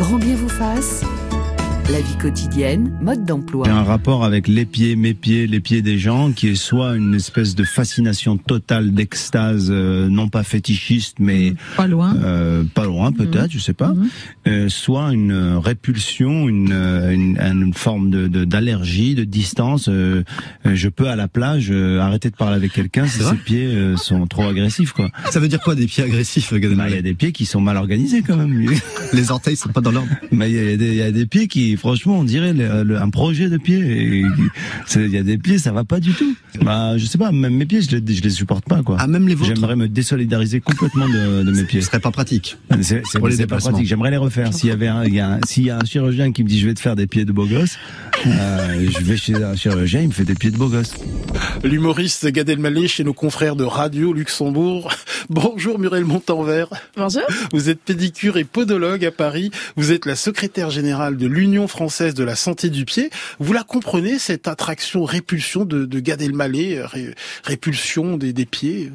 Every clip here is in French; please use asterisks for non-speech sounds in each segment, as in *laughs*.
Grand bien vous fasse la vie quotidienne, mode d'emploi. J'ai un rapport avec les pieds, mes pieds, les pieds des gens, qui est soit une espèce de fascination totale, d'extase, euh, non pas fétichiste, mais mmh. pas loin, euh, pas loin peut-être, mmh. je sais pas, mmh. euh, soit une répulsion, une, une, une forme de d'allergie, de, distance. Euh, je peux à la plage arrêter de parler avec quelqu'un si ses pieds sont trop agressifs, quoi. Ça veut dire quoi des pieds agressifs, bah, Il y a des pieds qui sont mal organisés quand même. Les orteils sont pas dans l'ordre. Mais il y, y, a des pieds qui franchement, on dirait le, un projet de pied. Il y a des pieds, ça va pas du tout. Bah, je sais pas, même mes pieds, je les, je les supporte pas, quoi. Ah, même les vôtres. J'aimerais me désolidariser complètement de, de mes pieds. Ce serait pas pratique. C'est pas pratique. J'aimerais les refaire. S'il y avait un, il y a s'il y a un chirurgien qui me dit je vais te faire des pieds de beau gosse, euh, je vais chez un chirurgien, il me fait des pieds de beau gosse. L'humoriste Gad Elmaleh chez nos confrères de Radio Luxembourg. *laughs* Bonjour Muriel Montanvert. Bonjour. Vous êtes pédicure et podologue à Paris. Vous êtes la secrétaire générale de l'Union française de la santé du pied. Vous la comprenez, cette attraction répulsion de, de Gad Elmaleh, répulsion des, des pieds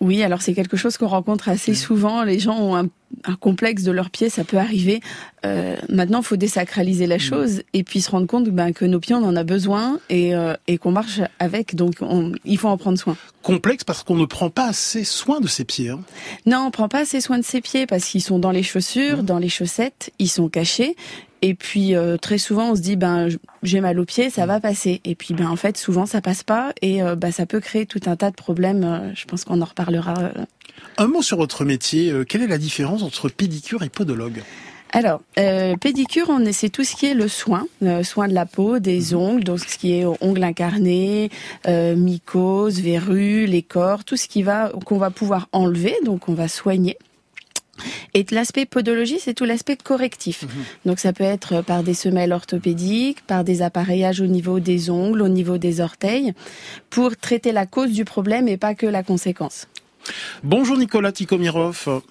oui, alors c'est quelque chose qu'on rencontre assez souvent. Les gens ont un, un, complexe de leurs pieds, ça peut arriver. Euh, maintenant, il faut désacraliser la chose et puis se rendre compte ben, que nos pieds, on en a besoin et, euh, et qu'on marche avec. Donc, on, il faut en prendre soin. Complexe parce qu'on ne prend pas assez soin de ses pieds. Hein. Non, on prend pas assez soin de ses pieds parce qu'ils sont dans les chaussures, mmh. dans les chaussettes, ils sont cachés et puis euh, très souvent on se dit ben j'ai mal aux pieds, ça va passer. Et puis ben en fait souvent ça passe pas et euh, ben, ça peut créer tout un tas de problèmes. Euh, je pense qu'on en reparlera. Un mot sur votre métier. quelle est la différence entre pédicure et podologue? Alors, euh, pédicure, on c'est tout ce qui est le soin, euh, soin de la peau, des mhm. ongles, donc ce qui est ongles incarnés, euh, mycoses, verrues, les corps, tout ce qui va qu'on va pouvoir enlever, donc on va soigner. Et l'aspect podologie, c'est tout l'aspect correctif. Mhm. Donc ça peut être par des semelles orthopédiques, par des appareillages au niveau des ongles, au niveau des orteils, pour traiter la cause du problème et pas que la conséquence. Bonjour Nicolas Tikomirov.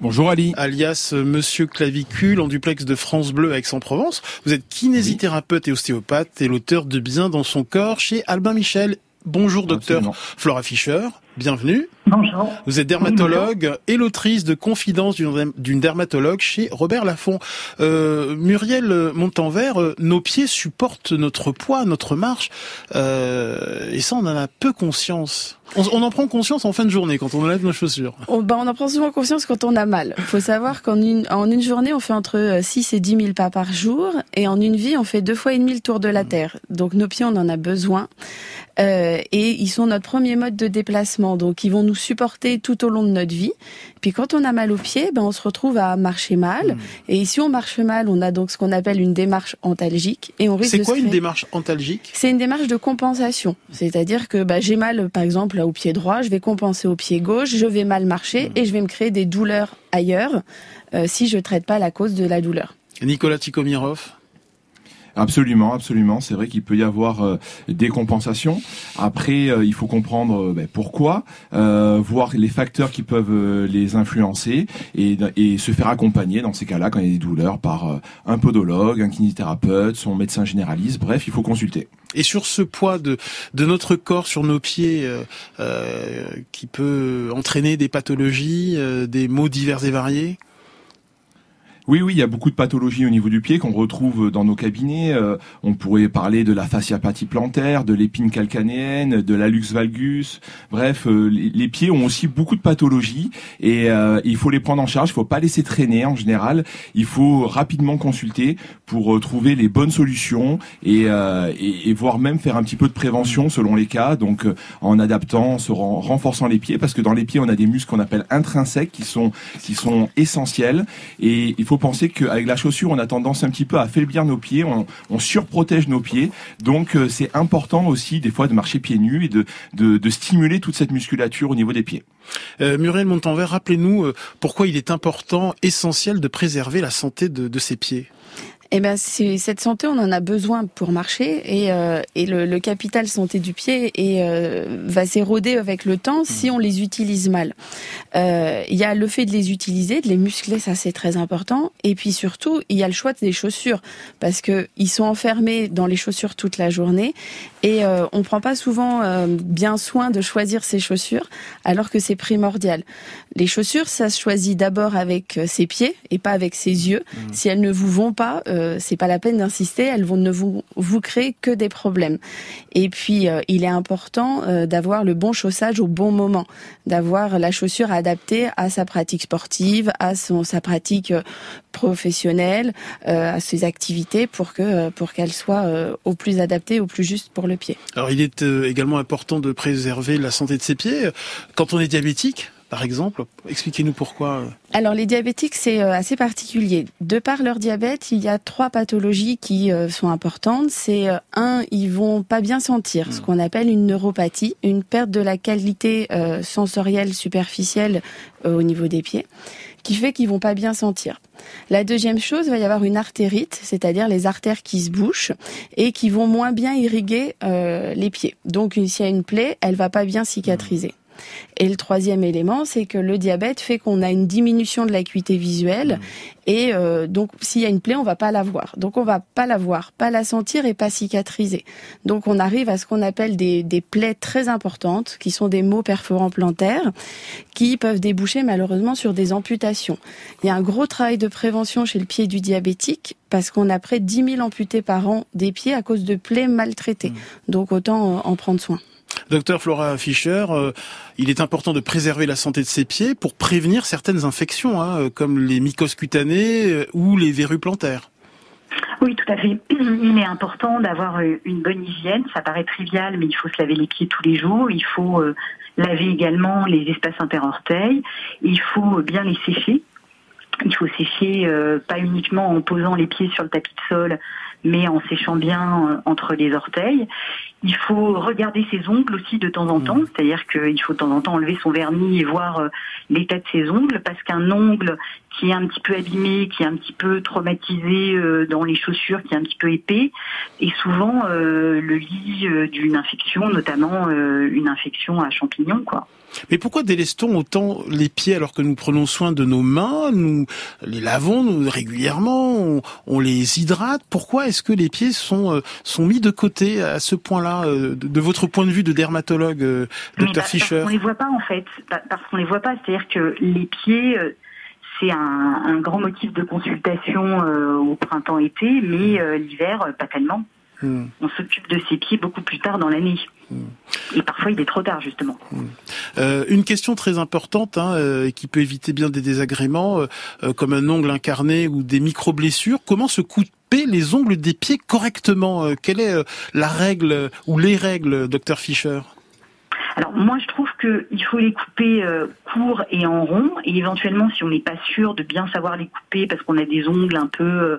Bonjour Ali. Alias Monsieur Clavicule en duplex de France Bleu à Aix-en-Provence. Vous êtes kinésithérapeute et ostéopathe et l'auteur de Bien dans son corps chez Albin Michel. Bonjour docteur Flora Fischer, bienvenue. Bonjour. Vous êtes dermatologue et l'autrice de Confidence d'une dermatologue chez Robert Laffont. Euh, Muriel Montanvert, euh, nos pieds supportent notre poids, notre marche, euh, et ça on en a peu conscience. On, on, en prend conscience en fin de journée quand on enlève nos chaussures. On, ben, on en prend souvent conscience quand on a mal. Il faut savoir qu'en une, en une journée, on fait entre 6 et 10 000 pas par jour, et en une vie, on fait deux fois et demi le tour de la Terre. Donc nos pieds, on en a besoin. Euh, et ils sont notre premier mode de déplacement, donc ils vont nous supporter tout au long de notre vie. Puis quand on a mal aux pieds, ben on se retrouve à marcher mal. Mmh. Et si on marche mal, on a donc ce qu'on appelle une démarche antalgique. Et on risque. C'est quoi une démarche antalgique? C'est une démarche de compensation. C'est-à-dire que ben, j'ai mal, par exemple, au pied droit, je vais compenser au pied gauche, je vais mal marcher mmh. et je vais me créer des douleurs ailleurs euh, si je traite pas la cause de la douleur. Nicolas Tikomirov Absolument, absolument. C'est vrai qu'il peut y avoir euh, des compensations. Après, euh, il faut comprendre euh, ben, pourquoi, voir les facteurs qui peuvent les influencer et, et, se faire accompagner dans ces cas-là quand il y a des douleurs par un podologue, un kinésithérapeute, son médecin généraliste. Bref, il faut consulter. Et sur ce poids de, de notre corps sur nos pieds qui peut entraîner des pathologies, des maux divers et variés? Oui, oui, il y a beaucoup de pathologies au niveau du pied qu'on retrouve dans nos cabinets. Euh, on pourrait parler de la fasciapathie plantaire, de l'épine calcanéenne, de l'alux valgus. Bref, euh, les, pieds ont aussi beaucoup de pathologies et euh, il faut les prendre en charge. Il faut pas laisser traîner en général. Il faut rapidement consulter pour trouver les bonnes solutions et, et, et, voire même faire un petit peu de prévention selon les cas. Donc, en adaptant, en se renforçant les pieds, parce que dans les pieds, on a des muscles qu'on appelle intrinsèques qui sont qui sont essentiels et il faut faut penser qu'avec la chaussure, on a tendance un petit peu à affaiblir nos pieds, on, on surprotège nos pieds. Donc euh, c'est important aussi des fois de marcher pieds nus et de, de, de stimuler toute cette musculature au niveau des pieds. Euh, Muriel Montanvert, rappelez-nous euh, pourquoi il est important, essentiel de préserver la santé de, de ses pieds. Eh ben, c'est cette santé, on en a besoin pour marcher et, euh, et le, le, capital santé du pied et, euh, va s'éroder avec le temps si on les utilise mal. Euh, il y a le fait de les utiliser, de les muscler, ça c'est très important. Et puis surtout, il y a le choix des chaussures parce que ils sont enfermés dans les chaussures toute la journée et euh, on prend pas souvent euh, bien soin de choisir ses chaussures alors que c'est primordial. Les chaussures, ça se choisit d'abord avec ses pieds et pas avec ses yeux. Mmh. Si elles ne vous vont pas, euh, c'est pas la peine d'insister. Elles vont ne vous vous créer que des problèmes. Et puis, euh, il est important euh, d'avoir le bon chaussage au bon moment, d'avoir la chaussure adaptée à sa pratique sportive, à son sa pratique professionnelle, à ses activités, pour que pour qu'elle soit au plus adaptée, au plus juste pour le pied. Alors, il est également important de préserver la santé de ses pieds quand on est diabétique par exemple Expliquez-nous pourquoi. Alors les diabétiques, c'est euh, assez particulier. De par leur diabète, il y a trois pathologies qui euh, sont importantes. C'est euh, un, ils vont pas bien sentir, ce hmm. qu'on appelle une neuropathie, une perte de la qualité sensorielle superficielle au niveau des pieds, qui fait qu'ils vont pas bien sentir. La deuxième chose, il va y avoir une artérite, c'est-à-dire les artères qui se bouchent et qui vont moins bien irriguer les pieds. Donc s'il y a une plaie, elle va pas bien cicatriser. Et le troisième élément, c'est que le diabète fait qu'on a une diminution de l'acuité visuelle mmh. et euh, donc s'il y a une plaie, on va pas la voir. Donc on va pas la voir, pas la sentir et pas cicatriser. Donc on arrive à ce qu'on appelle des, des plaies très importantes, qui sont des maux perforants plantaires, qui peuvent déboucher malheureusement sur des amputations. Il y a un gros travail de prévention chez le pied du diabétique parce qu'on a près de 10 000 amputés par an des pieds à cause de plaies maltraitées. Mmh. Donc autant en prendre soin. Docteur Flora Fischer, euh, il est important de préserver la santé de ses pieds pour prévenir certaines infections, hein, euh, comme les mycoses cutanées euh, ou les verrues plantaires. Oui, tout à fait. *clears throat* Il est important d'avoir une bonne hygiène. Ça paraît trivial, mais il faut se laver les pieds tous les jours. Il faut laver également les espaces interorteils. Il faut bien les sécher. Il faut sécher pas uniquement en posant les pieds sur le tapis de sol, mais en séchant bien entre les orteils. Il faut regarder ses ongles aussi de temps en temps, mmh. c'est-à-dire qu'il faut de temps en temps enlever son vernis et voir euh, l'état de ses ongles, parce qu'un ongle qui est un petit peu abîmé, qui est un petit peu traumatisé euh, dans les chaussures, qui est un petit peu épais, est souvent euh, le lit d'une infection, notamment une infection à champignons, quoi. Mais pourquoi délaisse-t-on autant les pieds alors que nous prenons soin de nos mains, nous les lavons régulièrement, on, les hydrate? Pourquoi est-ce que les pieds sont sont mis de côté à ce point-là, euh, de, votre point de vue de dermatologue, euh, docteur Fischer Parce qu'on les voit pas en fait, parce qu'on les voit pas. C'est-à-dire que les pieds c'est un, un, grand motif de consultation au printemps-été, mais l'hiver, pas tellement. On s'occupe de ses pieds beaucoup plus tard dans l'année. Hmm. Et parfois, il est trop tard, justement. Hmm. Euh, une question très importante, hein, euh, qui peut éviter bien des désagréments, euh, comme un ongle incarné ou des micro-blessures. Comment se couper les ongles des pieds correctement Quelle est la règle ou les règles, docteur Fischer? Alors moi je trouve qu'il faut les couper euh, courts et en rond et éventuellement si on n'est pas sûr de bien savoir les couper parce qu'on a des ongles un peu euh,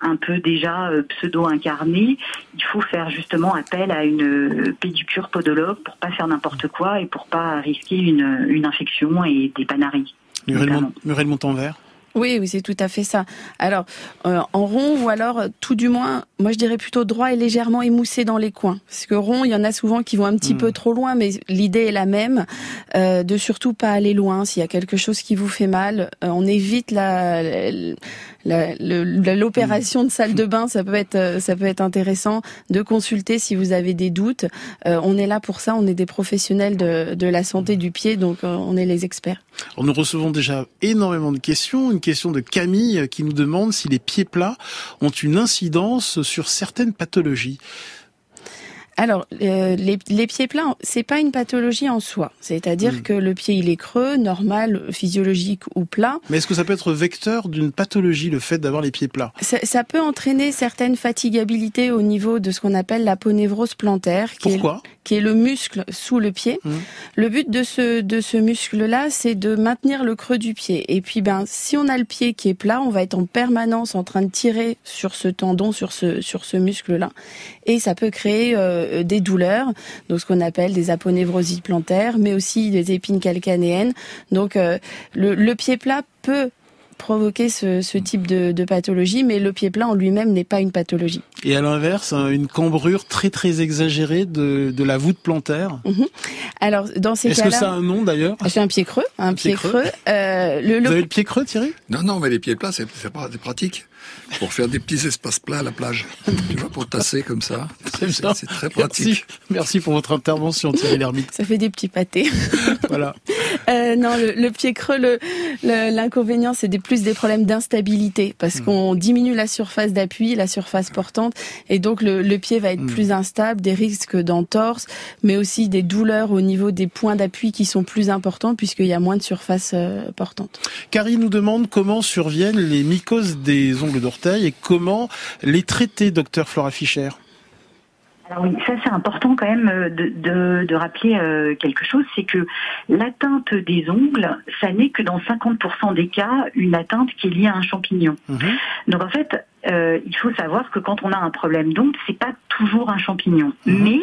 un peu déjà euh, pseudo incarnés, il faut faire justement appel à une pédicure podologue pour pas faire n'importe quoi et pour pas risquer une, une infection et des panaries. Muriel Montanvert? Oui, oui, c'est tout à fait ça. Alors, euh, en rond ou alors, tout du moins, moi je dirais plutôt droit et légèrement émoussé dans les coins. Parce que rond, il y en a souvent qui vont un petit hmm. peu trop loin, mais l'idée est la même, euh, de surtout pas aller loin. S'il y a quelque chose qui vous fait mal, euh, on évite la, l'opération de salle de bain, ça peut être euh, ça peut être intéressant de consulter si vous avez des doutes. Euh, on est là pour ça, on est des professionnels de, de la santé du pied, donc euh, on est les experts. nous recevons déjà énormément de questions. Une question de Camille qui nous demande si les pieds plats ont une incidence sur certaines pathologies. Alors, euh, les, les, pieds plats, c'est pas une pathologie en soi. C'est-à-dire hmm. que le pied, il est creux, normal, physiologique ou plat. Mais est-ce que ça peut être vecteur d'une pathologie, le fait d'avoir les pieds plats? Ça, ça, peut entraîner certaines fatigabilités au niveau de ce qu'on appelle la ponévrose plantaire. Qui Pourquoi? est, Qui est le muscle sous le pied. Hmm. Le but de ce, de ce muscle-là, c'est de maintenir le creux du pied. Et puis, ben, si on a le pied qui est plat, on va être en permanence en train de tirer sur ce tendon, sur ce, sur ce muscle-là. Et ça peut créer... Euh, euh, des douleurs, donc ce qu'on appelle des aponevrosies plantaires, mais aussi des épines calcanéennes. Donc euh, le, pied plat peut provoquer ce, ce type de, de, pathologie, mais le pied plat en lui-même n'est pas une pathologie. Et à l'inverse, hein, une cambrure très très exagérée de, de la voûte plantaire. Mmh. Alors dans ces cas-là, est-ce que ça a un nom d'ailleurs? C'est un pied creux, un, pied, creux. Euh, le, Vous avez le pied creux, Thierry? Non, non, mais les pieds plats, c'est pratique pour faire des petits espaces plats à la plage. tu vois, pour tasser comme ça. C'est très pratique. Merci. Merci. pour votre intervention, Thierry Lhermitte. Ça fait des petits pâtés. voilà. Euh, non, le, le, pied creux, l'inconvénient, c'est des, plus des problèmes d'instabilité parce mmh. qu'on diminue la surface d'appui, la surface portante, et donc le, le pied va être mmh. plus instable, des risques d'entorse, mais aussi des douleurs au niveau des points d'appui qui sont plus importants puisqu'il y a moins de surface euh, portante. Carrie nous demande comment surviennent les mycoses des ongles d'orteil et comment les traiter, docteur Flora Fischer? Alors oui, ça c'est important quand même euh, de, de, de rappeler euh, quelque chose, c'est que l'atteinte des ongles, ça n'est que dans 50% des cas une atteinte qui est liée à un champignon. Mhm. Donc en fait, euh, il faut savoir que quand on a un problème d'ongle, c'est pas toujours un champignon, mhm. mais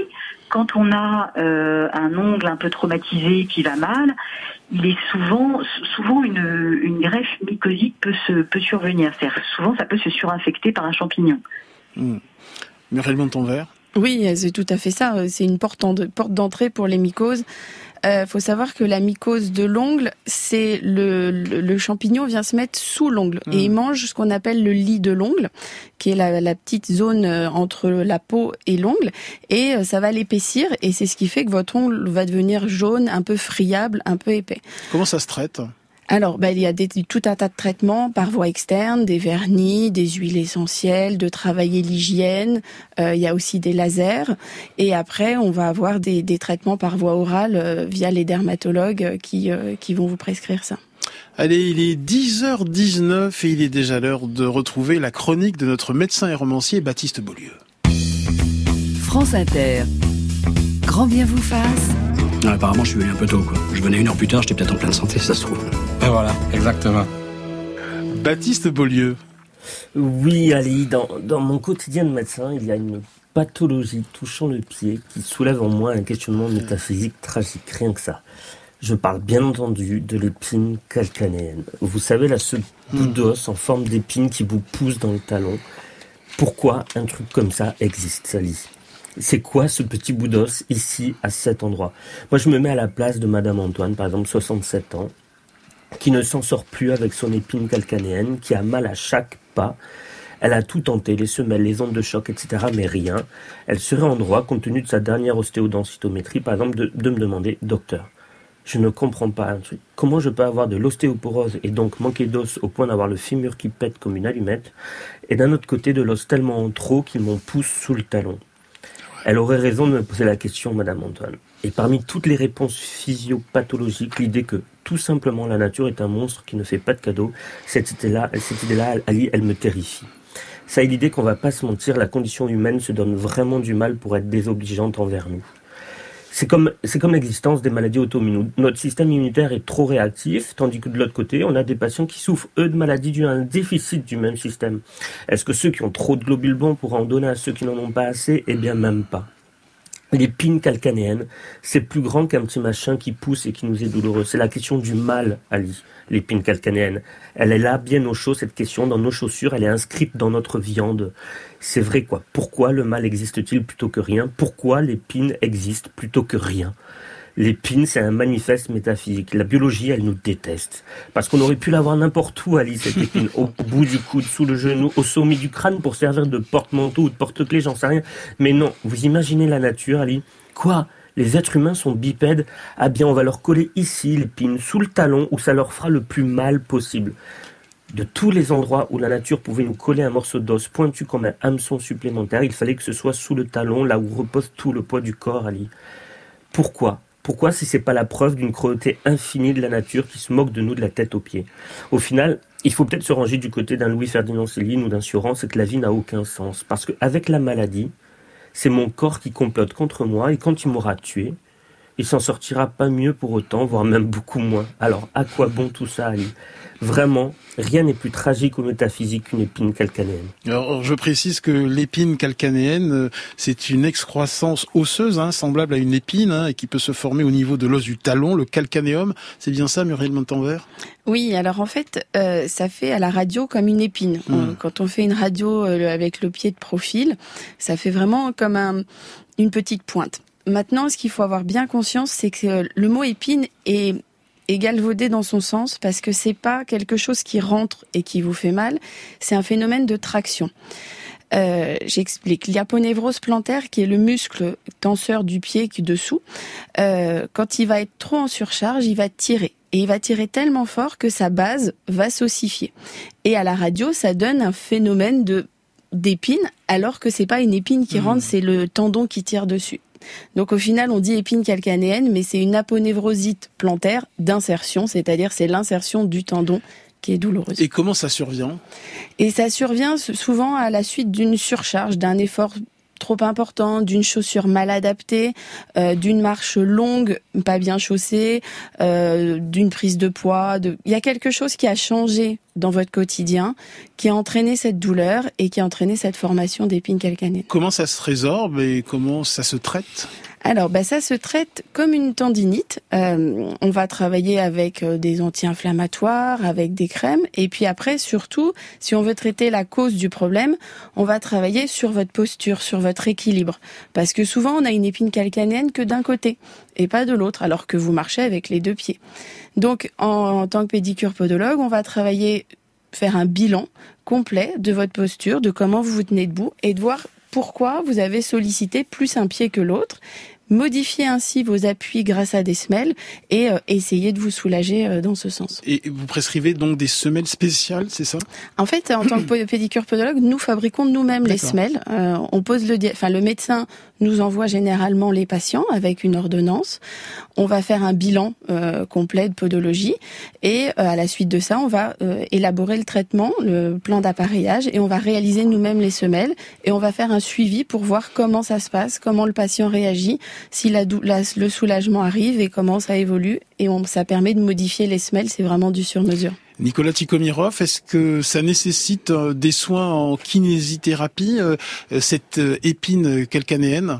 quand on a euh, un ongle un peu traumatisé qui va mal, il est souvent, souvent une, une greffe mycosique peut se peut survenir. C'est-à-dire souvent ça peut se surinfecter par un champignon. Mmh. Muriel Montonvert. Oui, c'est tout à fait ça. C'est une porte d'entrée pour les mycoses. Il euh, faut savoir que la mycose de l'ongle, c'est le, le, champignon vient se mettre sous l'ongle et il hmm. mange ce qu'on appelle le lit de l'ongle, qui est la, la, petite zone euh, entre la peau et l'ongle, et euh, ça va l'épaissir et c'est ce qui fait que votre ongle va devenir jaune, un peu friable, un peu épais. Comment ça se traite? Alors, ben, il y a des, tout un tas de traitements par voie externe, des vernis, des huiles essentielles, de travailler l'hygiène. Euh, il y a aussi des lasers. Et après, on va avoir des, des traitements par voie orale euh, via les dermatologues euh, qui, qui vont vous prescrire ça. Allez, il est 10h19 et il est déjà l'heure de retrouver la chronique de notre médecin et romancier Baptiste Beaulieu. France Inter. Grand bien vous fasse. Non, apparemment, je suis venu un peu tôt, quoi. Je venais une heure plus tard, j'étais peut-être en pleine santé, ça se trouve. Et voilà, exactement. Baptiste Beaulieu. Oui, Ali, dans, dans mon quotidien de médecin, il y a une pathologie touchant le pied qui soulève en moi un questionnement métaphysique tragique, rien que ça. Je parle bien entendu de l'épine calcanéenne. Vous savez, là, ce bout d'os en forme d'épine qui vous pousse dans le talon. Pourquoi un truc comme ça existe, Sally? C'est quoi ce petit bout d'os ici, à cet endroit? Moi, je me mets à la place de Madame Antoine, par exemple, 67 ans, qui ne s'en sort plus avec son épine calcanéenne, qui a mal à chaque pas. Elle a tout tenté, les semelles, les ondes de choc, etc., mais rien. Elle serait en droit, compte tenu de sa dernière ostéodensitométrie, par exemple, de, de me demander, docteur, je ne comprends pas un truc. Comment je peux avoir de l'ostéoporose et donc manquer d'os au point d'avoir le fémur qui pète comme une allumette, et d'un autre côté de l'os tellement en trop qu'il m'en pousse sous le talon? Elle aurait raison de me poser la question, Madame Antoine. Et parmi toutes les réponses physiopathologiques, l'idée que tout simplement la nature est un monstre qui ne fait pas de cadeaux, cette idée-là, Ali, elle me terrifie. Ça est l'idée qu'on va pas se mentir, la condition humaine se donne vraiment du mal pour être désobligeante envers nous. C'est comme, c'est comme l'existence des maladies auto-immunes. Notre système immunitaire est trop réactif, tandis que de l'autre côté, on a des patients qui souffrent, eux, de maladies dues à un déficit du même système. Est-ce que ceux qui ont trop de globules blancs pourraient en donner à ceux qui n'en ont pas assez? Eh bien, même pas. L'épine calcanéenne, c'est plus grand qu'un petit machin qui pousse et qui nous est douloureux. C'est la question du mal, Ali, l'épine calcanéenne. Elle est là, bien au chaud, cette question, dans nos chaussures, elle est inscrite dans notre viande c'est vrai quoi. Pourquoi le mal existe-t-il plutôt que rien? Pourquoi l'épine existe plutôt que rien? L'épine, c'est un manifeste métaphysique. La biologie, elle nous déteste. Parce qu'on aurait pu l'avoir n'importe où, Ali, cette épine. au *laughs* bout du coude, sous le genou, au sommet du crâne pour servir de porte-manteau ou de porte-clés, j'en sais rien. Mais non, vous imaginez la nature, Ali Quoi? Les êtres humains sont bipèdes, ah bien on va leur coller ici l'épine, sous le talon, où ça leur fera le plus mal possible de tous les endroits où la nature pouvait nous coller un morceau d'os pointu comme un hameçon supplémentaire, il fallait que ce soit sous le talon, là où repose tout le poids du corps, Ali. Pourquoi? Pourquoi si c'est pas la preuve d'une cruauté infinie de la nature qui se moque de nous de la tête aux pieds? Au final, il faut peut-être se ranger du côté d'un Louis-Ferdinand Céline ou d'un Suran, c'est que la vie n'a aucun sens. Parce qu'avec la maladie, c'est mon corps qui complote contre moi, et quand il m'aura tué, il s'en sortira pas mieux pour autant, voire même beaucoup moins. Alors, à quoi bon tout ça, Ali? Vraiment, rien n'est plus tragique ou métaphysique qu'une épine calcanéenne. Alors, je précise que l'épine calcanéenne, euh, c'est une excroissance osseuse, hein, semblable à une épine, hein, et qui peut se former au niveau de l'os du talon, le calcanéum. C'est bien ça, Muriel Montanvert? Oui, alors en fait, euh, ça fait à la radio comme une épine. Hmm. Quand on fait une radio euh, avec le pied de profil, ça fait vraiment comme un, une petite pointe. Maintenant, ce qu'il faut avoir bien conscience, c'est que le mot épine est est galvaudé dans son sens parce que c'est pas quelque chose qui rentre et qui vous fait mal, c'est un phénomène de traction. Euh, J'explique. L'aponévrose plantaire, qui est le muscle tenseur du pied qui dessous, euh, quand il va être trop en surcharge, il va tirer. Et il va tirer tellement fort que sa base va s'ossifier. Et à la radio, ça donne un phénomène de d'épine, alors que c'est pas une épine qui rentre, c'est le tendon qui tire dessus. Donc au final, on dit épine calcanéenne, mais c'est une aponevrosite plantaire d'insertion, c'est-à-dire c'est l'insertion du tendon qui est douloureuse. Et comment ça survient? Et ça survient souvent à la suite d'une surcharge, d'un effort trop important, d'une chaussure mal adaptée, euh, d'une marche longue, pas bien chaussée, euh, d'une prise de poids. De... Il y a quelque chose qui a changé dans votre quotidien, qui a entraîné cette douleur et qui a entraîné cette formation d'épine calcanéenne. Comment ça se résorbe et comment ça se traite? Alors, bah, ça se traite comme une tendinite. Euh, on va travailler avec euh, des anti-inflammatoires, avec des crèmes, et puis après, surtout, si on veut traiter la cause du problème, on va travailler sur votre posture, sur votre équilibre, parce que souvent on a une épine calcanéenne que d'un côté et pas de l'autre, alors que vous marchez avec les deux pieds. Donc, en, tant que pédicure podologue, on va travailler faire un bilan complet de votre posture, de comment vous vous tenez debout et de voir pourquoi vous avez sollicité plus un pied que l'autre, modifier ainsi vos appuis grâce à des semelles et euh, essayer de vous soulager euh, dans ce sens. Et vous prescrivez donc des semelles spéciales, c'est ça? En fait, en tant que *clears throat* pédicure podologue, nous fabriquons nous-mêmes les semelles. Euh, on pose le, enfin le médecin nous envoie généralement les patients avec une ordonnance. On va faire un bilan euh, complet de podologie et euh, à la suite de ça, on va euh, élaborer le traitement, le plan d'appareillage et on va réaliser nous-mêmes les semelles et on va faire un suivi pour voir comment ça se passe, comment le patient réagit, si la, dou- la- le soulagement arrive et comment ça évolue et on, ça permet de modifier les semelles. C'est vraiment du sur-mesure. Nicolas Tikomirov, est-ce que ça nécessite euh, des soins en kinésithérapie, euh, cette euh, épine calcanéenne?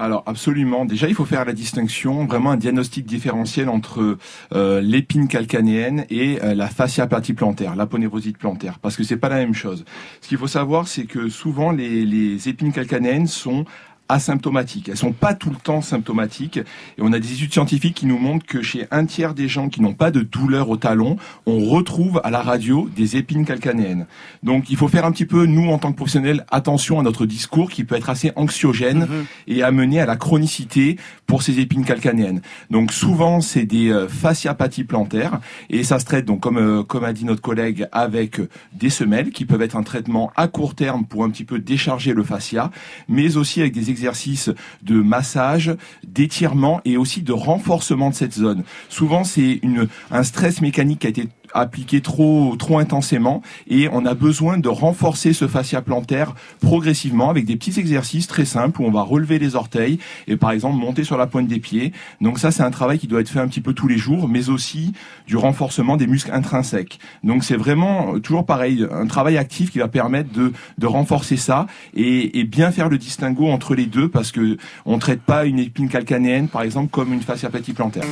Alors absolument. Déjà, il faut faire la distinction, vraiment un diagnostic différentiel entre euh, l'épine calcanéenne et euh, la fasciapathie plantaire, l'aponévrosite plantaire, parce que c'est pas la même chose. Ce qu'il faut savoir, c'est que souvent les, les épines calcanéennes sont asymptomatiques. Elles sont pas tout le temps symptomatiques. Et on a des études scientifiques qui nous montrent que chez un tiers des gens qui n'ont pas de douleur au talon, on retrouve à la radio des épines calcanéennes. Donc il faut faire un petit peu, nous en tant que professionnels, attention à notre discours qui peut être assez anxiogène et amener à la chronicité pour ces épines calcanéennes. Donc souvent c'est des euh, fasciapathies plantaires et ça se traite donc comme euh, comme a dit notre collègue avec des semelles qui peuvent être un traitement à court terme pour un petit peu décharger le fascia, mais aussi avec des exercices de massage, d'étirement et aussi de renforcement de cette zone. Souvent c'est une un stress mécanique qui a été appliqué trop trop intensément et on a besoin de renforcer ce fascia plantaire progressivement avec des petits exercices très simples où on va relever les orteils et par exemple monter sur la pointe des pieds. Donc ça c'est un travail qui doit être fait un petit peu tous les jours mais aussi du renforcement des muscles intrinsèques. Donc c'est vraiment euh, toujours pareil un travail actif qui va permettre de de renforcer ça et, et bien faire le distinguo entre les deux parce que on traite pas une épine calcanéenne par exemple comme une fasciapathie plantaire.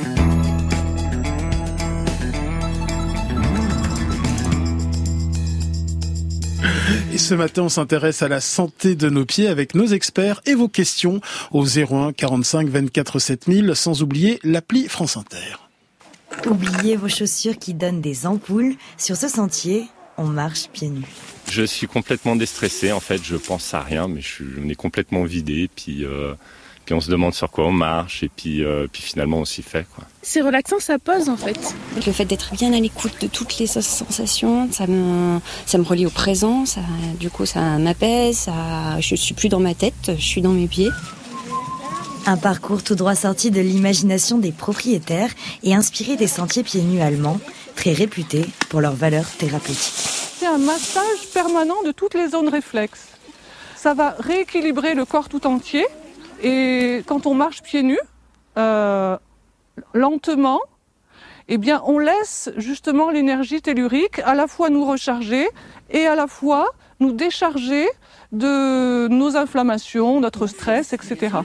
Et ce matin, on s'intéresse à la santé de nos pieds avec nos experts et vos questions au 01 45 24 7000, sans oublier l'appli France Inter. Oubliez vos chaussures qui donnent des ampoules. Sur ce sentier, on marche pieds nus. Je suis complètement déstressé. En fait, je pense à rien, mais je suis, on est complètement vidé. Puis, euh, puis on se demande sur quoi on marche, et puis, euh, puis finalement on s'y fait. Quoi. C'est relaxant, ça pose en fait. Le fait d'être bien à l'écoute de toutes les sensations, ça me, ça me relie au présent, ça, du coup ça m'apaise, ça, je suis plus dans ma tête, je suis dans mes pieds. Un parcours tout droit sorti de l'imagination des propriétaires et inspiré des sentiers pieds nus allemands, très réputés pour leur valeur thérapeutique. C'est un massage permanent de toutes les zones réflexes. Ça va rééquilibrer le corps tout entier. Et quand on marche pieds nus, euh, lentement, eh bien, on laisse justement l'énergie tellurique à la fois nous recharger et à la fois nous décharger de nos inflammations, notre stress, etc.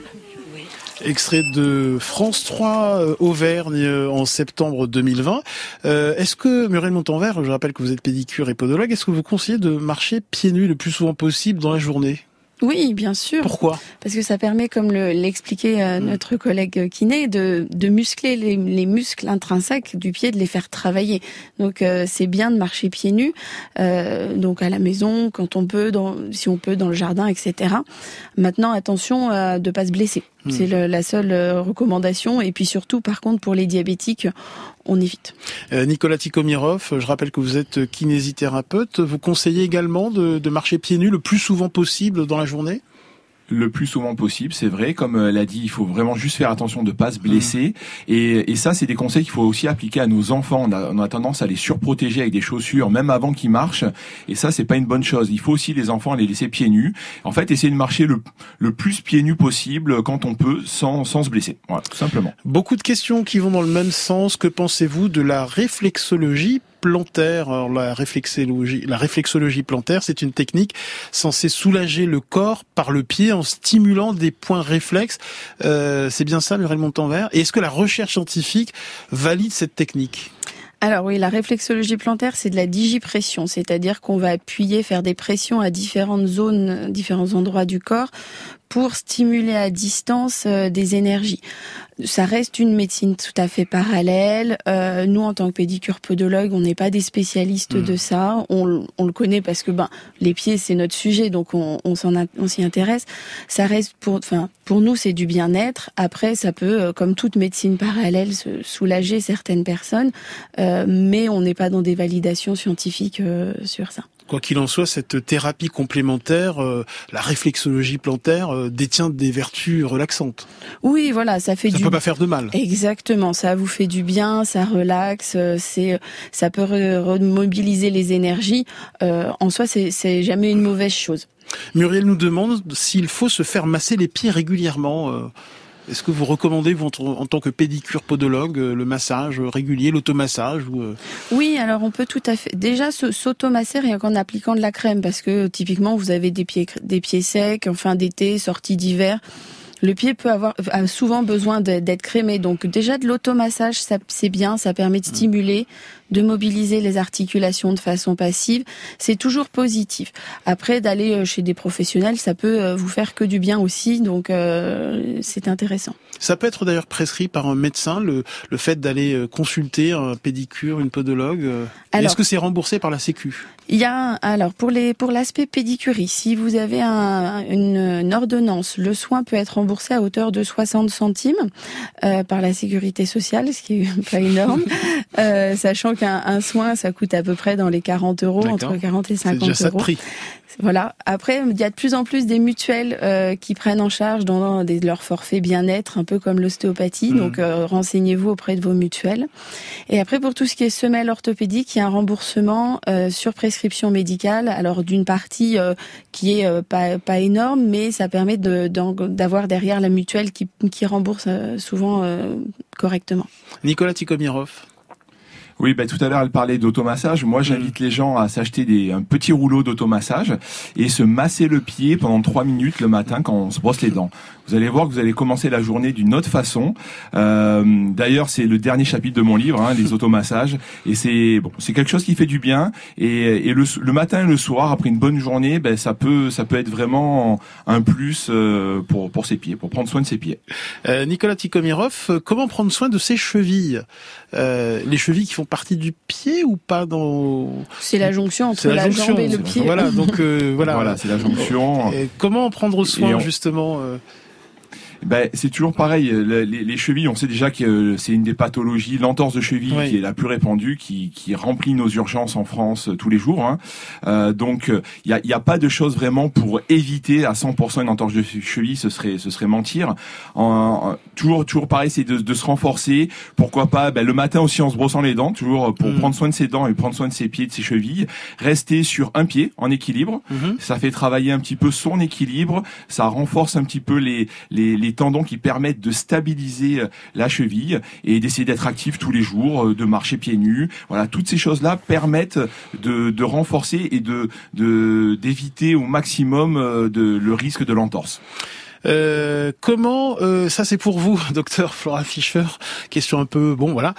Extrait de France 3 euh, Auvergne euh, en septembre 2020. Euh, est-ce que, Muriel Montanvert, je rappelle que vous êtes pédicure et podologue, est-ce que vous conseillez de marcher pieds nus le plus souvent possible dans la journée? Oui, bien sûr. Pourquoi? Parce que ça permet, comme l'expliquait euh, notre collègue kiné, de, de muscler les, les, muscles intrinsèques du pied, de les faire travailler. Donc euh, c'est bien de marcher pieds nus, euh, donc à la maison, quand on peut, dans, si on peut, dans le jardin, etc. Maintenant, attention à de pas se blesser. C'est la seule euh, recommandation. Et puis surtout, par contre, pour les diabétiques, on évite. Euh, Nicolas Tikomirov, je rappelle que vous êtes kinésithérapeute. Vous conseillez également de, de marcher pieds nus le plus souvent possible dans la journée? Le plus souvent possible, c'est vrai. Comme euh, l'a dit, il faut vraiment juste faire attention de pas se blesser. Mm. Et, et, ça, c'est des conseils qu'il faut aussi appliquer à nos enfants. On a, on a, tendance à les surprotéger avec des chaussures, même avant qu'ils marchent. Et ça, c'est pas une bonne chose. Il faut aussi les enfants les laisser pieds nus. En fait, essayer de marcher le, le plus pieds nus possible quand on peut, sans, sans se blesser. Voilà, tout simplement. Beaucoup de questions qui vont dans le même sens. Que pensez-vous de la réflexologie plantaire. La réflexologie, la réflexologie plantaire, c'est une technique censée soulager le corps par le pied en stimulant des points réflexes. Euh, c'est bien ça, le Raymond Tanvert. Et est-ce que la recherche scientifique valide cette technique? Alors oui, la réflexologie plantaire, c'est de la digipression, c'est-à-dire qu'on va appuyer, faire des pressions à différentes zones, différents endroits du corps pour stimuler à distance euh, des énergies. Ça reste une médecine tout à fait parallèle. Euh, nous, en tant que pédicure podologue, on n'est pas des spécialistes de hmm. ça. On, on, le connaît parce que ben les pieds, c'est notre sujet, donc on, on s'en on s'y intéresse. Ça reste pour, enfin, pour nous, c'est du bien-être. Après, ça peut, euh, comme toute médecine parallèle, se soulager certaines personnes, euh, mais on n'est pas dans des validations scientifiques euh, sur ça. Quoi qu'il en soit, cette thérapie complémentaire, euh, la réflexologie plantaire, euh, détient des vertus relaxantes. Oui, voilà, ça fait ça du. Ça peut pas faire de mal. Exactement, ça vous fait du bien, ça relaxe, euh, c'est, ça peut remobiliser les énergies. en soi, c'est jamais une mauvaise chose. Muriel nous demande s'il faut se faire masser les pieds régulièrement. Est-ce que vous recommandez, en tant que pédicure podologue, euh, le massage régulier, l'automassage euh Oui, alors on peut tout à fait. Déjà, s'automasser rien qu'en appliquant de la crème, parce que typiquement, vous avez des pieds, des pieds secs, en fin d'été, sortie d'hiver. Le pied peut avoir a souvent besoin d'être crémé. Donc déjà de l'automassage, c'est bien, ça permet de mmh. stimuler, de mobiliser les articulations de façon passive. C'est toujours positif. Après, d'aller euh, chez des professionnels, ça peut euh, vous faire que du bien aussi. Donc euh, c'est intéressant. Ça peut être d'ailleurs prescrit par un médecin, le, le fait d'aller consulter un pédicure, une podologue. Est-ce que c'est remboursé par la Sécu? Il y a alors pour les pour l'aspect pédicurie, si vous avez un, une, une, ordonnance, le soin peut être remboursé à hauteur de 60 centimes euh, par la sécurité sociale, ce qui est *laughs* pas énorme, euh, sachant qu'un soin ça coûte à peu près dans les 40 euros, entre 40 et 50 déjà euros. Ça prix. Voilà. Après, il y a de plus en plus des mutuelles euh, qui prennent en charge dans des, leur forfait bien-être, un peu comme l'ostéopathie. Mmh. Donc, euh, renseignez-vous auprès de vos mutuelles. Et après, pour tout ce qui est semelle orthopédique, il y a un remboursement euh, sur prescription médicale. Alors, d'une partie qui est pas, pas énorme, mais ça permet d'avoir de, derrière la mutuelle qui, qui rembourse souvent correctement. Nicolas Tikomirov. Oui, bah, tout à l'heure, elle parlait d'automassage. Moi, j'invite les gens à s'acheter des, un petit rouleau d'automassage et se masser le pied pendant trois minutes le matin quand on se brosse les dents. Vous allez voir que vous allez commencer la journée d'une autre façon. Euh, D'ailleurs, c'est le dernier chapitre de mon livre, hein, les *laughs* automassages, et c'est bon, c'est quelque chose qui fait du bien. Et, et le, le, matin et le soir, après une bonne journée, ben ça peut ça peut être vraiment un plus euh, pour pour ses pieds, pour prendre soin de ses pieds. Euh, Nicolas Tikomirov, comment prendre soin de ses chevilles? Euh, Les chevilles qui font partie du pied ou pas dans C'est la jonction entre la, jambe et le pied. Voilà, donc euh, voilà. voilà, c'est la jonction. Et comment prendre soin justement euh, ben, c'est toujours pareil. Les, les, chevilles, on sait déjà que c'est une des pathologies, l'entorse de cheville qui est la plus répandue, qui, qui remplit nos urgences en France euh, tous les jours. Hein. Euh, donc, il n'y a, y a, pas de choses vraiment pour éviter à 100% une entorse de cheville. Ce serait, ce serait mentir. En, toujours, toujours pareil, c'est de, de, se renforcer. Pourquoi pas ben, le matin aussi en se brossant les dents, toujours pour mm. prendre soin de ses dents et prendre soin de ses pieds, de ses chevilles. Rester sur un pied en équilibre. Mm-hmm. Ça fait travailler un petit peu son équilibre. Ça renforce un petit peu les, les, les tendons qui permettent de stabiliser euh, la cheville et d'essayer d'être actif tous les jours, euh, de marcher pieds nus. Voilà, toutes ces choses-là permettent de, renforcer et de d'éviter au maximum euh, le risque de l'entorse. Comment, ça c'est pour vous, *laughs* docteur Flora Fischer, question un peu, bon voilà,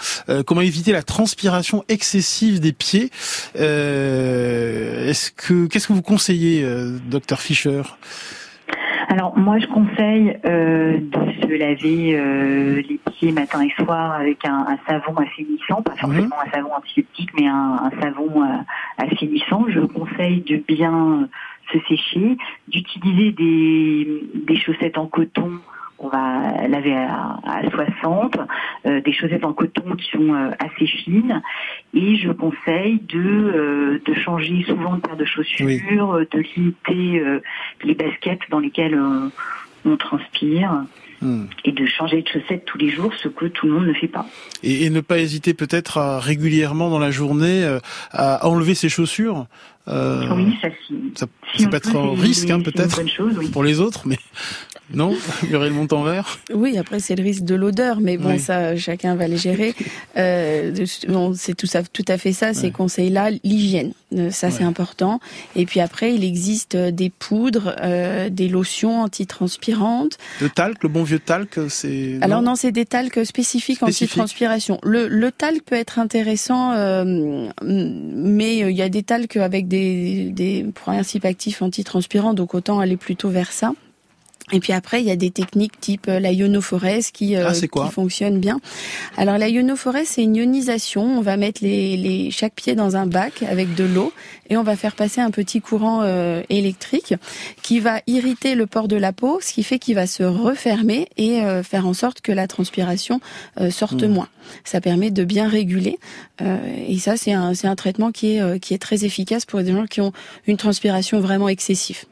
comment éviter la transpiration excessive des pieds? Est-ce que, qu'est-ce que vous conseillez, docteur Fischer? Alors moi je conseille euh, de se laver euh, les pieds matin et soir avec un, un savon assainissant, pas forcément un savon antiseptique, mais un, un savon euh, assainissant. Je conseille de bien se sécher, d'utiliser des, des chaussettes en coton qu'on va laver à, à 60, euh, des chaussettes en coton qui sont euh, assez fines, et je conseille de, euh, de changer souvent de paire de chaussures, de limiter les baskets dans lesquelles on transpire, Hmm. et de changer de chaussettes tous les jours, ce que tout le monde ne fait pas. et, et ne pas hésiter peut-être à régulièrement dans la journée à enlever ses chaussures. Euh, oui, ça si ça on peut être un risque, hein, peut-être oui. pour les autres, mais non, Muriel Montanvert. Oui, après c'est le risque de l'odeur, mais bon, Oui. ça chacun va le gérer. Euh, bon, c'est tout ça, tout à fait ça. Ces conseils-là, l'hygiène, euh, ça c'est important. Et puis après, il existe euh, des poudres, euh, des lotions antitranspirantes. Le talc, le bon vieux talc, c'est. Alors non, c'est des talcs spécifiques anti-transpiration. Le, le talc peut être intéressant, euh, mais il y a des talcs avec des, des principes actifs antitranspirants, donc autant aller plutôt vers ça. Et puis après, il y a des techniques type euh, la ionophorèse qui, euh, Ah, qui fonctionnent bien. Alors la ionophorèse, c'est une ionisation. On va mettre les, les, chaque pied dans un bac avec de l'eau et on va faire passer un petit courant euh, électrique qui va irriter le port de la peau, ce qui fait qu'il va se refermer et euh, faire en sorte que la transpiration euh, sorte Mmh. moins. Ça permet de bien réguler euh, et ça c'est un, un traitement qui est, euh, qui est très efficace pour des gens qui ont une transpiration vraiment excessive.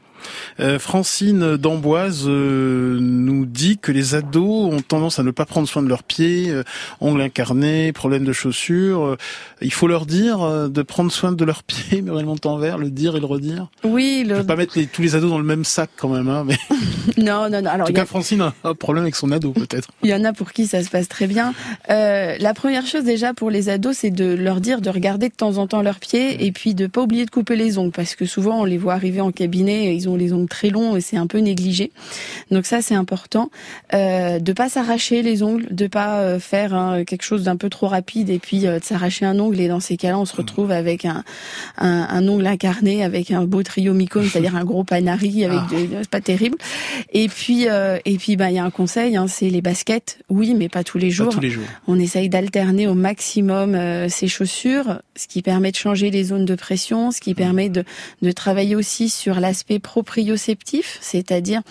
Euh, Francine d'Amboise euh, nous dit que les ados ont tendance à ne pas prendre soin de leurs pieds, euh, ongles incarnés, problèmes de chaussures. Euh, il faut leur dire euh, de prendre soin de leurs *laughs* pieds, Muriel Montanvert, le dire et le redire. Oui, Je le... vais pas mettre les- tous les ados dans le même sac quand même, hein, mais *laughs* non, non, non. en tout a- cas Francine a un problème avec son ado peut-être. *laughs* Il y en a pour qui ça se passe très bien. Euh, la première chose déjà pour les ados, c'est de leur dire de regarder de temps en temps leurs pieds et puis de pas oublier de couper les ongles parce que souvent on les voit arriver en cabinet, ils ont les ongles très longs et c'est un peu négligé. Donc ça c'est important. Euh, de pas s'arracher les ongles, de pas euh, faire hein, quelque chose d'un peu trop rapide et puis euh, de s'arracher un ongle et dans ces cas-là on se retrouve avec un, un, un ongle incarné avec un beau trio mycone, c'est-à-dire un gros panari avec Ah. des- pas terrible. Et puis euh, et puis bah il y a un conseil, hein, c'est les baskets. Oui, mais pas tous les Pas jours. tous les jours. On essaye d'alterner au maximum ces chaussures, ce qui permet de changer les zones de pression, ce qui permet de, de travailler aussi sur l'aspect proprioceptif, c'est-à-dire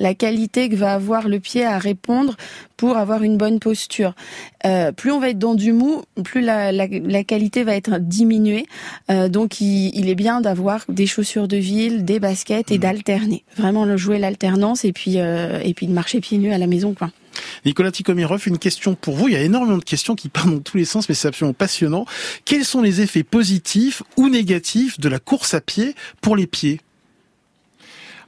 la qualité que va avoir le pied à répondre pour avoir une bonne posture. Euh, plus on va être dans du mou, plus la, la, la qualité va être diminuée. Euh, donc il, il est bien d'avoir des chaussures de ville, des baskets et d'alterner. Vraiment le jouer l'alternance et puis euh, et puis de marcher pieds nus à la maison quoi. Nicolas Tikomirov, une question pour vous. Il y a énormément de questions qui partent dans tous les sens, mais c'est absolument passionnant. Quels sont les effets positifs ou négatifs de la course à pied pour les pieds?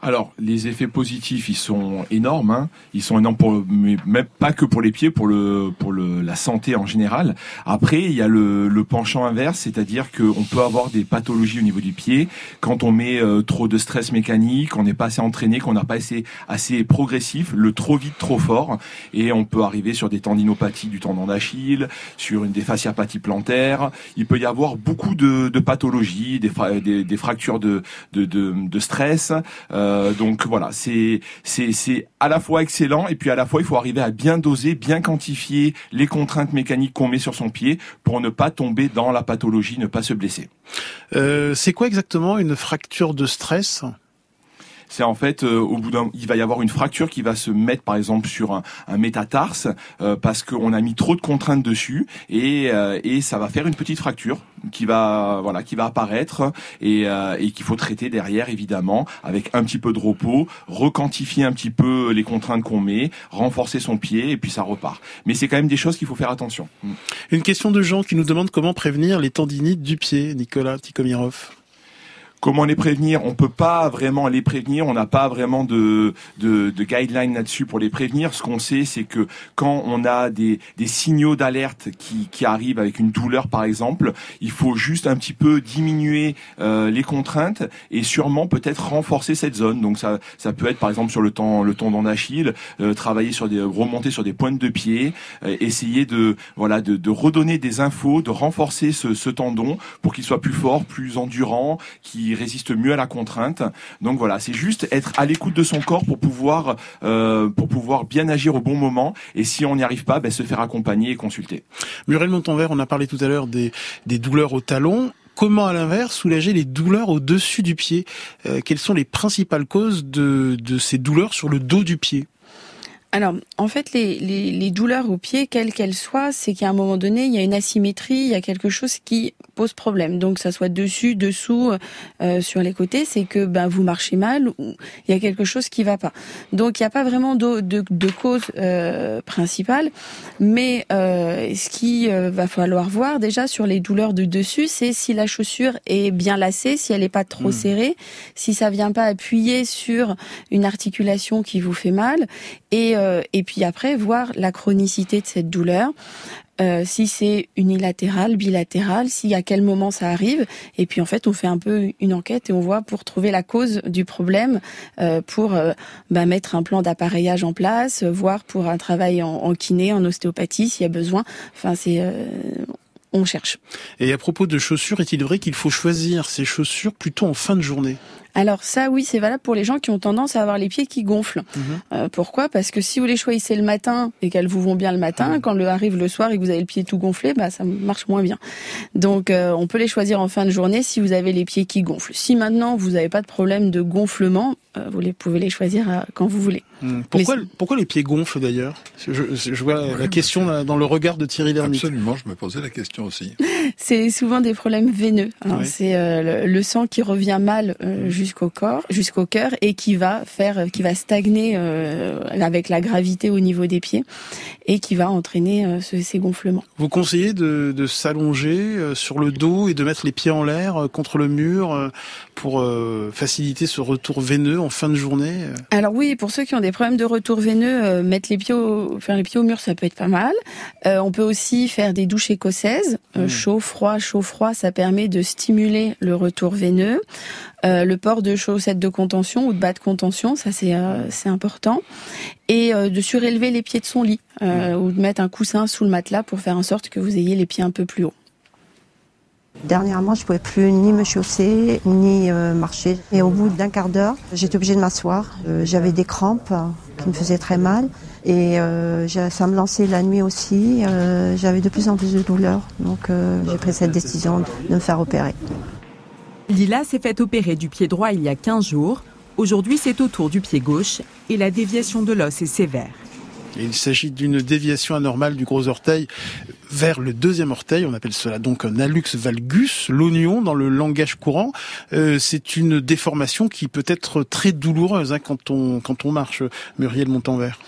Alors, les effets positifs, ils sont énormes. Hein. Ils sont énormes pour, mais même pas que pour les pieds, pour le, pour le, la santé en général. Après, il y a le, le penchant inverse, c'est-à-dire qu'on peut avoir des pathologies au niveau du pied quand on met euh, trop de stress mécanique, on n'est pas assez entraîné, qu'on n'a pas assez, assez progressif, le trop vite, trop fort, et on peut arriver sur des tendinopathies du tendon d'Achille, sur une des plantaires. Il peut y avoir beaucoup de, de pathologies, des, fra- des, fractures de, de, de, de stress. Euh, donc voilà, c'est c'est c'est à la fois excellent et puis à la fois il faut arriver à bien doser, bien quantifier les contraintes mécaniques qu'on met sur son pied pour ne pas tomber dans la pathologie, ne pas se blesser. Euh, c'est quoi exactement une fracture de stress? C'est en fait euh, au bout d'un, il va y avoir une fracture qui va se mettre par exemple sur un, un métatarse euh, parce qu'on a mis trop de contraintes dessus et euh, et ça va faire une petite fracture qui va voilà qui va apparaître et, et qu'il faut traiter derrière évidemment avec un petit peu de repos, requantifier un petit peu les contraintes qu'on met, renforcer son pied et puis ça repart. Mais c'est quand même des choses qu'il faut faire attention. Une question de gens qui nous demandent comment prévenir les tendinites du pied, Nicolas Tikomirov. Comment les prévenir? On peut pas vraiment les prévenir. On n'a pas vraiment de, de, de guidelines là-dessus pour les prévenir. Ce qu'on sait, c'est que quand on a des, des signaux d'alerte qui, qui arrivent avec une douleur, par exemple, il faut juste un petit peu diminuer euh, les contraintes et sûrement peut-être renforcer cette zone. Donc ça, ça peut être par exemple sur le le tendon d'Achille, euh, travailler sur des, remonter sur des pointes de pied, euh, essayer de, voilà, de, de redonner des infos, de renforcer ce, ce tendon pour qu'il soit plus fort, plus endurant, qui résiste mieux à la contrainte. Donc voilà, c'est juste être à l'écoute de son corps pour pouvoir euh, pour pouvoir bien agir au bon moment. Et si on n'y arrive pas, ben, se faire accompagner et consulter. Muriel Montanvert, on a parlé tout à l'heure des, des douleurs au talon comment à l'inverse soulager les douleurs au-dessus du pied? Euh, Quelles sont les principales causes de, de ces douleurs sur le dos du pied? Alors, en fait, les, les, les douleurs au pied, quelles qu'elles soient, c'est qu'à un moment donné, il y a une asymétrie, il y a quelque chose qui pose problème. Donc, ça soit dessus, dessous, euh, sur les côtés, c'est que ben, vous marchez mal ou il y a quelque chose qui va pas. Donc, il n'y a pas vraiment de, de, de cause euh, principale. Mais euh, ce qui euh, va falloir voir déjà sur les douleurs du dessus, c'est si la chaussure est bien lacée, si elle n'est pas trop mmh. serrée, si ça vient pas appuyer sur une articulation qui vous fait mal. Et euh, et puis après voir la chronicité de cette douleur. Euh, si c'est unilatéral, bilatéral, si à quel moment ça arrive. Et puis en fait, on fait un peu une enquête et on voit pour trouver la cause du problème, euh, pour bah, mettre un plan d'appareillage en place, voir pour un travail en, en kiné, en ostéopathie s'il y a besoin. Enfin, c'est on cherche. Et à propos de chaussures, est-il vrai qu'il faut choisir ses chaussures plutôt en fin de journée? Alors ça, oui, c'est valable pour les gens qui ont tendance à avoir les pieds qui gonflent. Mhm. Euh, pourquoi? Parce que si vous les choisissez le matin et qu'elles vous vont bien le matin, mhm. quand le arrive le soir et que vous avez le pied tout gonflé, bah ça marche moins bien. Donc euh, on peut les choisir en fin de journée si vous avez les pieds qui gonflent. Si maintenant vous n'avez pas de problème de gonflement, vous les pouvez les choisir quand vous voulez. Hmm. Pourquoi, pourquoi les pieds gonflent d'ailleurs? Je, je, vois la question dans le regard de Thierry Lhermitte. Absolument, je me posais la question aussi. *laughs* c'est souvent des problèmes veineux. Hein. C'est le, le, sang qui revient mal jusqu'au corps, jusqu'au cœur, et qui va faire, qui va stagner euh, avec la gravité au niveau des pieds, et qui va entraîner euh, ces gonflements. Vous conseillez de, de s'allonger euh, sur le dos et de mettre les pieds en l'air contre le mur pour faciliter ce retour veineux en fin de journée. Alors oui, pour ceux qui ont des problèmes de retour veineux, mettre les pieds au, faire les pieds au mur, ça peut être pas mal. on peut aussi faire des douches écossaises, mmh. chaud, froid, chaud, froid, ça permet de stimuler le retour veineux. Euh, le port de chaussettes de contention ou de bas de contention, ça c'est euh, c'est important, et euh, de surélever les pieds de son lit ou de mettre un coussin sous le matelas pour faire en sorte que vous ayez les pieds un peu plus hauts. Dernièrement, je pouvais plus ni me chausser ni marcher. Et au bout d'un quart d'heure, j'étais obligée de m'asseoir. J'avais des crampes qui me faisaient très mal. Et ça me lançait la nuit aussi. J'avais de plus en plus de douleurs. Donc j'ai pris cette décision de me faire opérer. Lila s'est fait opérer du pied droit il y a 15 jours. Aujourd'hui, c'est au tour du pied gauche et la déviation de l'os est sévère. Il s'agit d'une déviation anormale du gros orteil vers le deuxième orteil. On appelle cela donc un hallux valgus, l'oignon dans le langage courant. Euh, c'est une déformation qui peut être très douloureuse hein, quand on quand on marche. Muriel Montanvert.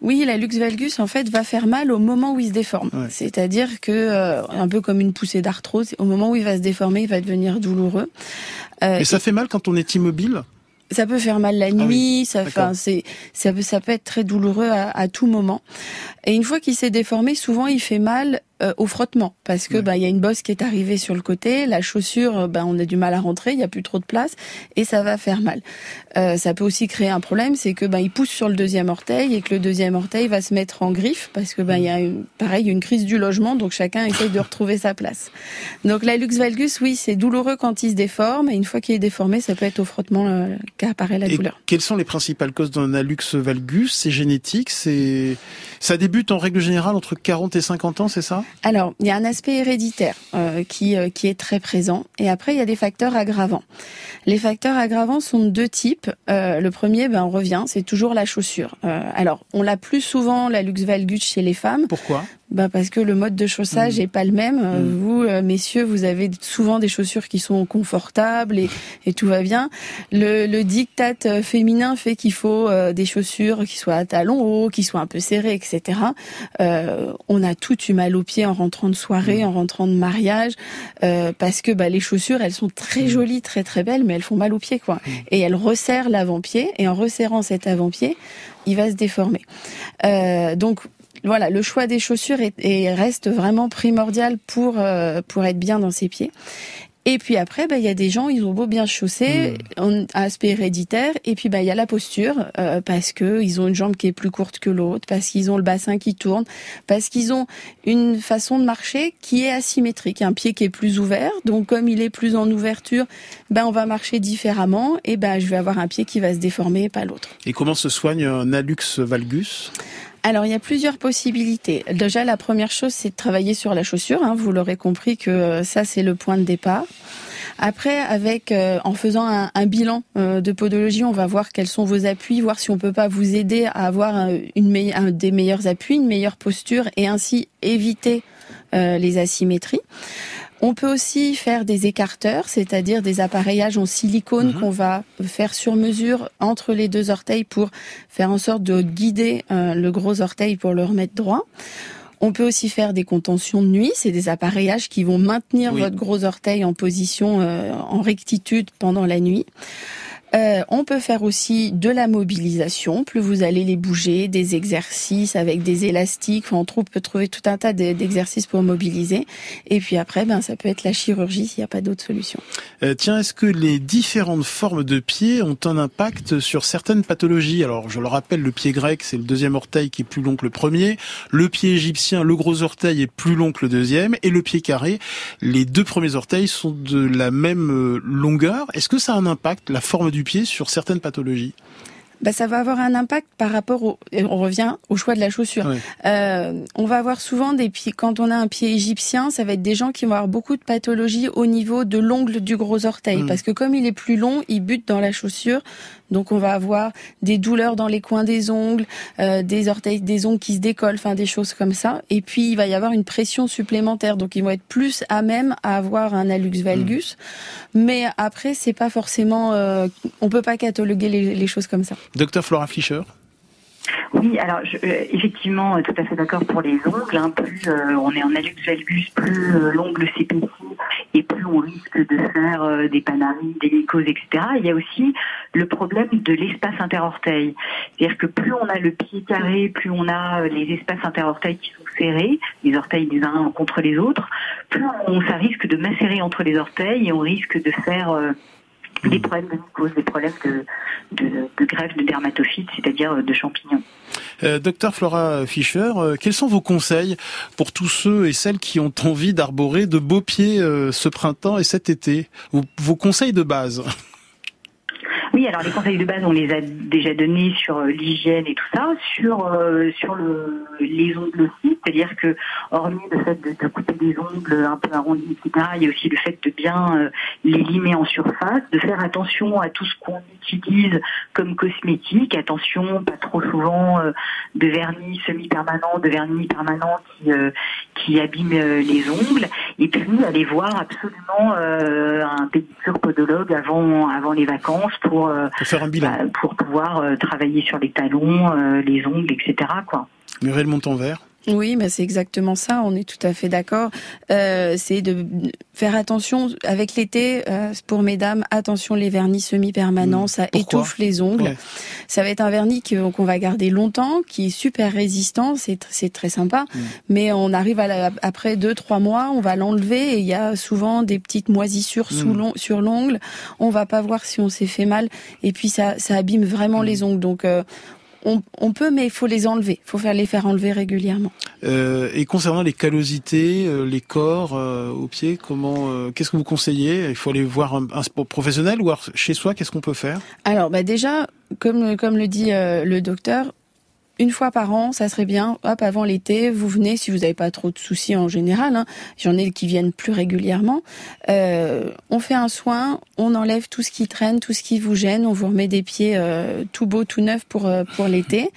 Oui, la lux valgus en fait va faire mal au moment où il se déforme. C'est-à-dire que euh, un peu comme une poussée d'arthrose, au moment où il va se déformer, il va devenir douloureux. Euh, et ça fait mal quand on est immobile? Ça peut faire mal la ah nuit, ça, c'est, ça, peut, ça peut être très douloureux à, à tout moment. Et une fois qu'il s'est déformé, souvent il fait mal euh, au frottement parce que bah il y a une bosse qui est arrivée sur le côté, la chaussure bah on a du mal à rentrer, il y a plus trop de place et ça va faire mal. Euh, ça peut aussi créer un problème, c'est que bah il pousse sur le deuxième orteil et que le deuxième orteil va se mettre en griffe parce que bah il y a une, pareil une crise du logement donc chacun essaye de retrouver sa place. Donc la lux valgus oui c'est douloureux quand il se déforme et une fois qu'il est déformé ça peut être au frottement euh, qu'apparaît la et douleur. Quelles sont les principales causes d'un hallux valgus? C'est génétique, c'est ça débute en règle générale entre 40 et 50 ans, c'est ça? Alors, il y a un aspect héréditaire euh, qui, euh, qui est très présent. Et après, il y a des facteurs aggravants. Les facteurs aggravants sont de deux types. Euh, le premier, ben, on revient, c'est toujours la chaussure. alors, on l'a plus souvent, la lux valgus, chez les femmes. Pourquoi? Bah parce que le mode de chaussage n'est pas le même. Euh, Vous, euh, messieurs, vous avez souvent des chaussures qui sont confortables et, et tout va bien. Le, le diktat euh, féminin fait qu'il faut des chaussures qui soient à talons hauts, qui soient un peu serrées, etc. Euh, on a toutes eu mal aux pieds en rentrant de soirée, en rentrant de mariage, euh, parce que bah, les chaussures, elles sont très jolies, très très belles, mais elles font mal aux pieds, quoi. Et elles resserrent l'avant-pied, et en resserrant cet avant-pied, il va se déformer. Euh, donc voilà, le choix des chaussures est, est- reste vraiment primordial pour euh, pour être bien dans ses pieds. Et puis après, bah, il y a des gens, ils ont beau bien chausser, a aspect héréditaire, et puis bah il y a la posture euh, parce que ils ont une jambe qui est plus courte que l'autre, parce qu'ils ont le bassin qui tourne, parce qu'ils ont une façon de marcher qui est asymétrique, un pied qui est plus ouvert. Donc comme il est plus en ouverture, ben on va marcher différemment, et ben je vais avoir un pied qui va se déformer, et pas l'autre. Et comment se soigne un hallux valgus? Alors, il y a plusieurs possibilités. Déjà, la première chose, c'est de travailler sur la chaussure. hein. Vous l'aurez compris que euh, ça, c'est le point de départ. Après, avec euh, en faisant un, bilan euh, de podologie, on va voir quels sont vos appuis, voir si on peut pas vous aider à avoir un- une des meilleurs appuis, une meilleure posture, et ainsi éviter les asymétries. On peut aussi faire des écarteurs, c'est-à-dire des appareillages en silicone qu'on va faire sur mesure entre les deux orteils pour faire en sorte de guider euh, le gros orteil pour le remettre droit. On peut aussi faire des contentions de nuit, c'est des appareillages qui vont maintenir Oui. votre gros orteil en position euh, en rectitude pendant la nuit. Euh, on peut faire aussi de la mobilisation. Plus vous allez les bouger, des exercices avec des élastiques. Enfin, on peut trouver tout un tas de- d'exercices pour mobiliser. Et puis après, ben, ça peut être la chirurgie s'il n'y a pas d'autre solution. Euh, tiens, est-ce que les différentes formes de pieds ont un impact sur certaines pathologies? Alors, je le rappelle, le pied grec, c'est le deuxième orteil qui est plus long que le premier. Le pied égyptien, le gros orteil est plus long que le deuxième. Et le pied carré, les deux premiers orteils sont de la même euh, longueur. Est-ce que ça a un impact, la forme du pied, sur certaines pathologies bah, ça va avoir un impact par rapport au. On revient au choix de la chaussure. Euh, on va avoir souvent des pieds. Quand on a un pied égyptien, ça va être des gens qui vont avoir beaucoup de pathologies au niveau de l'ongle du gros orteil, Mm. parce que comme il est plus long, il bute dans la chaussure. Donc on va avoir des douleurs dans les coins des ongles, euh, des orteils, des ongles qui se décollent, enfin des choses comme ça. Et puis il va y avoir une pression supplémentaire, donc ils vont être plus à même à avoir un hallux valgus. Mais après, c'est pas forcément. Euh, on peut pas cataloguer les- les choses comme ça. Docteur Flora Fischer Oui, alors euh, effectivement, euh, tout à fait d'accord pour les ongles. hein. plus euh, on est en hallux valgus, plus l'ongle s'épaissit et plus on risque de faire des panaries, des mycoses, etc. Il y a aussi le problème de l'espace interorteil. C'est-à-dire que plus on a le pied carré, plus on a les espaces interorteils qui sont serrés, les orteils les uns contre les autres, plus on, ça risque de macérer entre les orteils et on risque de faire des problèmes de mycose, des problèmes de, de, de greffe de dermatophytes, c'est-à-dire euh, de champignons. Euh, Docteur Flora Fischer, euh, quels sont vos conseils pour tous ceux et celles qui ont envie d'arborer de beaux pieds euh, ce printemps et cet été? Vos, vos conseils de base Oui, alors les conseils de base, on les a déjà donnés sur euh, l'hygiène et tout ça, sur euh, sur le, les ongles aussi, c'est-à-dire que hormis le fait de, de couper des ongles un peu arrondis, etc., il y a aussi le fait de bien euh, les limer en surface, de faire attention à tout ce qu'on utilise comme cosmétique, attention, pas trop souvent euh, de vernis semi-permanent, de vernis permanent qui euh, qui abîme euh, les ongles, et puis aller voir absolument un pédicure podologue avant avant les vacances pour euh, Pour faire un bilan. bah, pour pouvoir euh, travailler sur les talons, euh, les ongles, etc. Quoi. Muriel Montanvert Oui, mais c'est exactement ça. On est tout à fait d'accord. Euh, c'est de faire attention avec l'été euh, pour mesdames. Attention les vernis semi-permanents, ça Pourquoi étouffe les ongles. Ouais. Ça va être un vernis qu'on va garder longtemps, qui est super résistant. C'est tr- c'est très sympa. Mais on arrive à la- après deux trois mois, on va l'enlever et il y a souvent des petites moisissures sous Mm. l'on- sur l'ongle. On va pas voir si on s'est fait mal et puis ça ça abîme vraiment les ongles. Donc euh, on, on peut, mais il faut les enlever. Il faut faire les faire enlever régulièrement. Euh, et concernant les callosités, euh, les corps euh, aux pieds, comment, euh, qu'est-ce que vous conseillez? Il faut aller voir un, un sport professionnel ou alors chez soi, qu'est-ce qu'on peut faire? Alors, bah déjà, comme comme le dit euh, le docteur, une fois par an, ça serait bien. Hop, avant l'été, vous venez si vous n'avez pas trop de soucis en général. Hein. J'en ai qui viennent plus régulièrement. Euh, on fait un soin, on enlève tout ce qui traîne, tout ce qui vous gêne. On vous remet des pieds euh, tout beaux, tout neufs pour euh, pour l'été.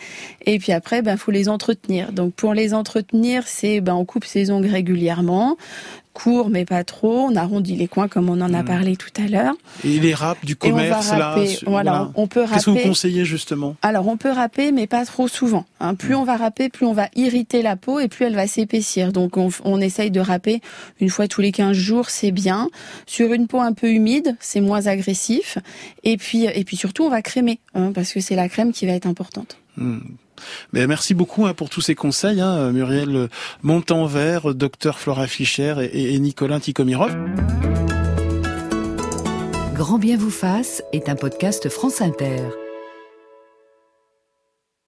Et puis après, ben faut les entretenir. Donc pour les entretenir, c'est ben on coupe ses ongles régulièrement court mais pas trop. On arrondit les coins comme on en a hmm. parlé tout à l'heure. Et les râpes du commerce là. Voilà, on peut râper. Qu'est-ce que vous conseillez justement? Alors on peut râper mais pas trop souvent. Hein. Plus hmm. on va râper, plus on va irriter la peau et plus elle va s'épaissir. Donc on, on, essaye de râper une fois tous les 15 jours, c'est bien. Sur une peau un peu humide, c'est moins agressif. Et puis et puis surtout on va crémer hein, parce que c'est la crème qui va être importante. Hmm. Mais merci beaucoup hein, pour tous ces conseils, hein, Muriel Montanvert, docteur Flora Fischer et, et Nicolas Tikomirov. Grand bien vous fasse est un podcast France Inter.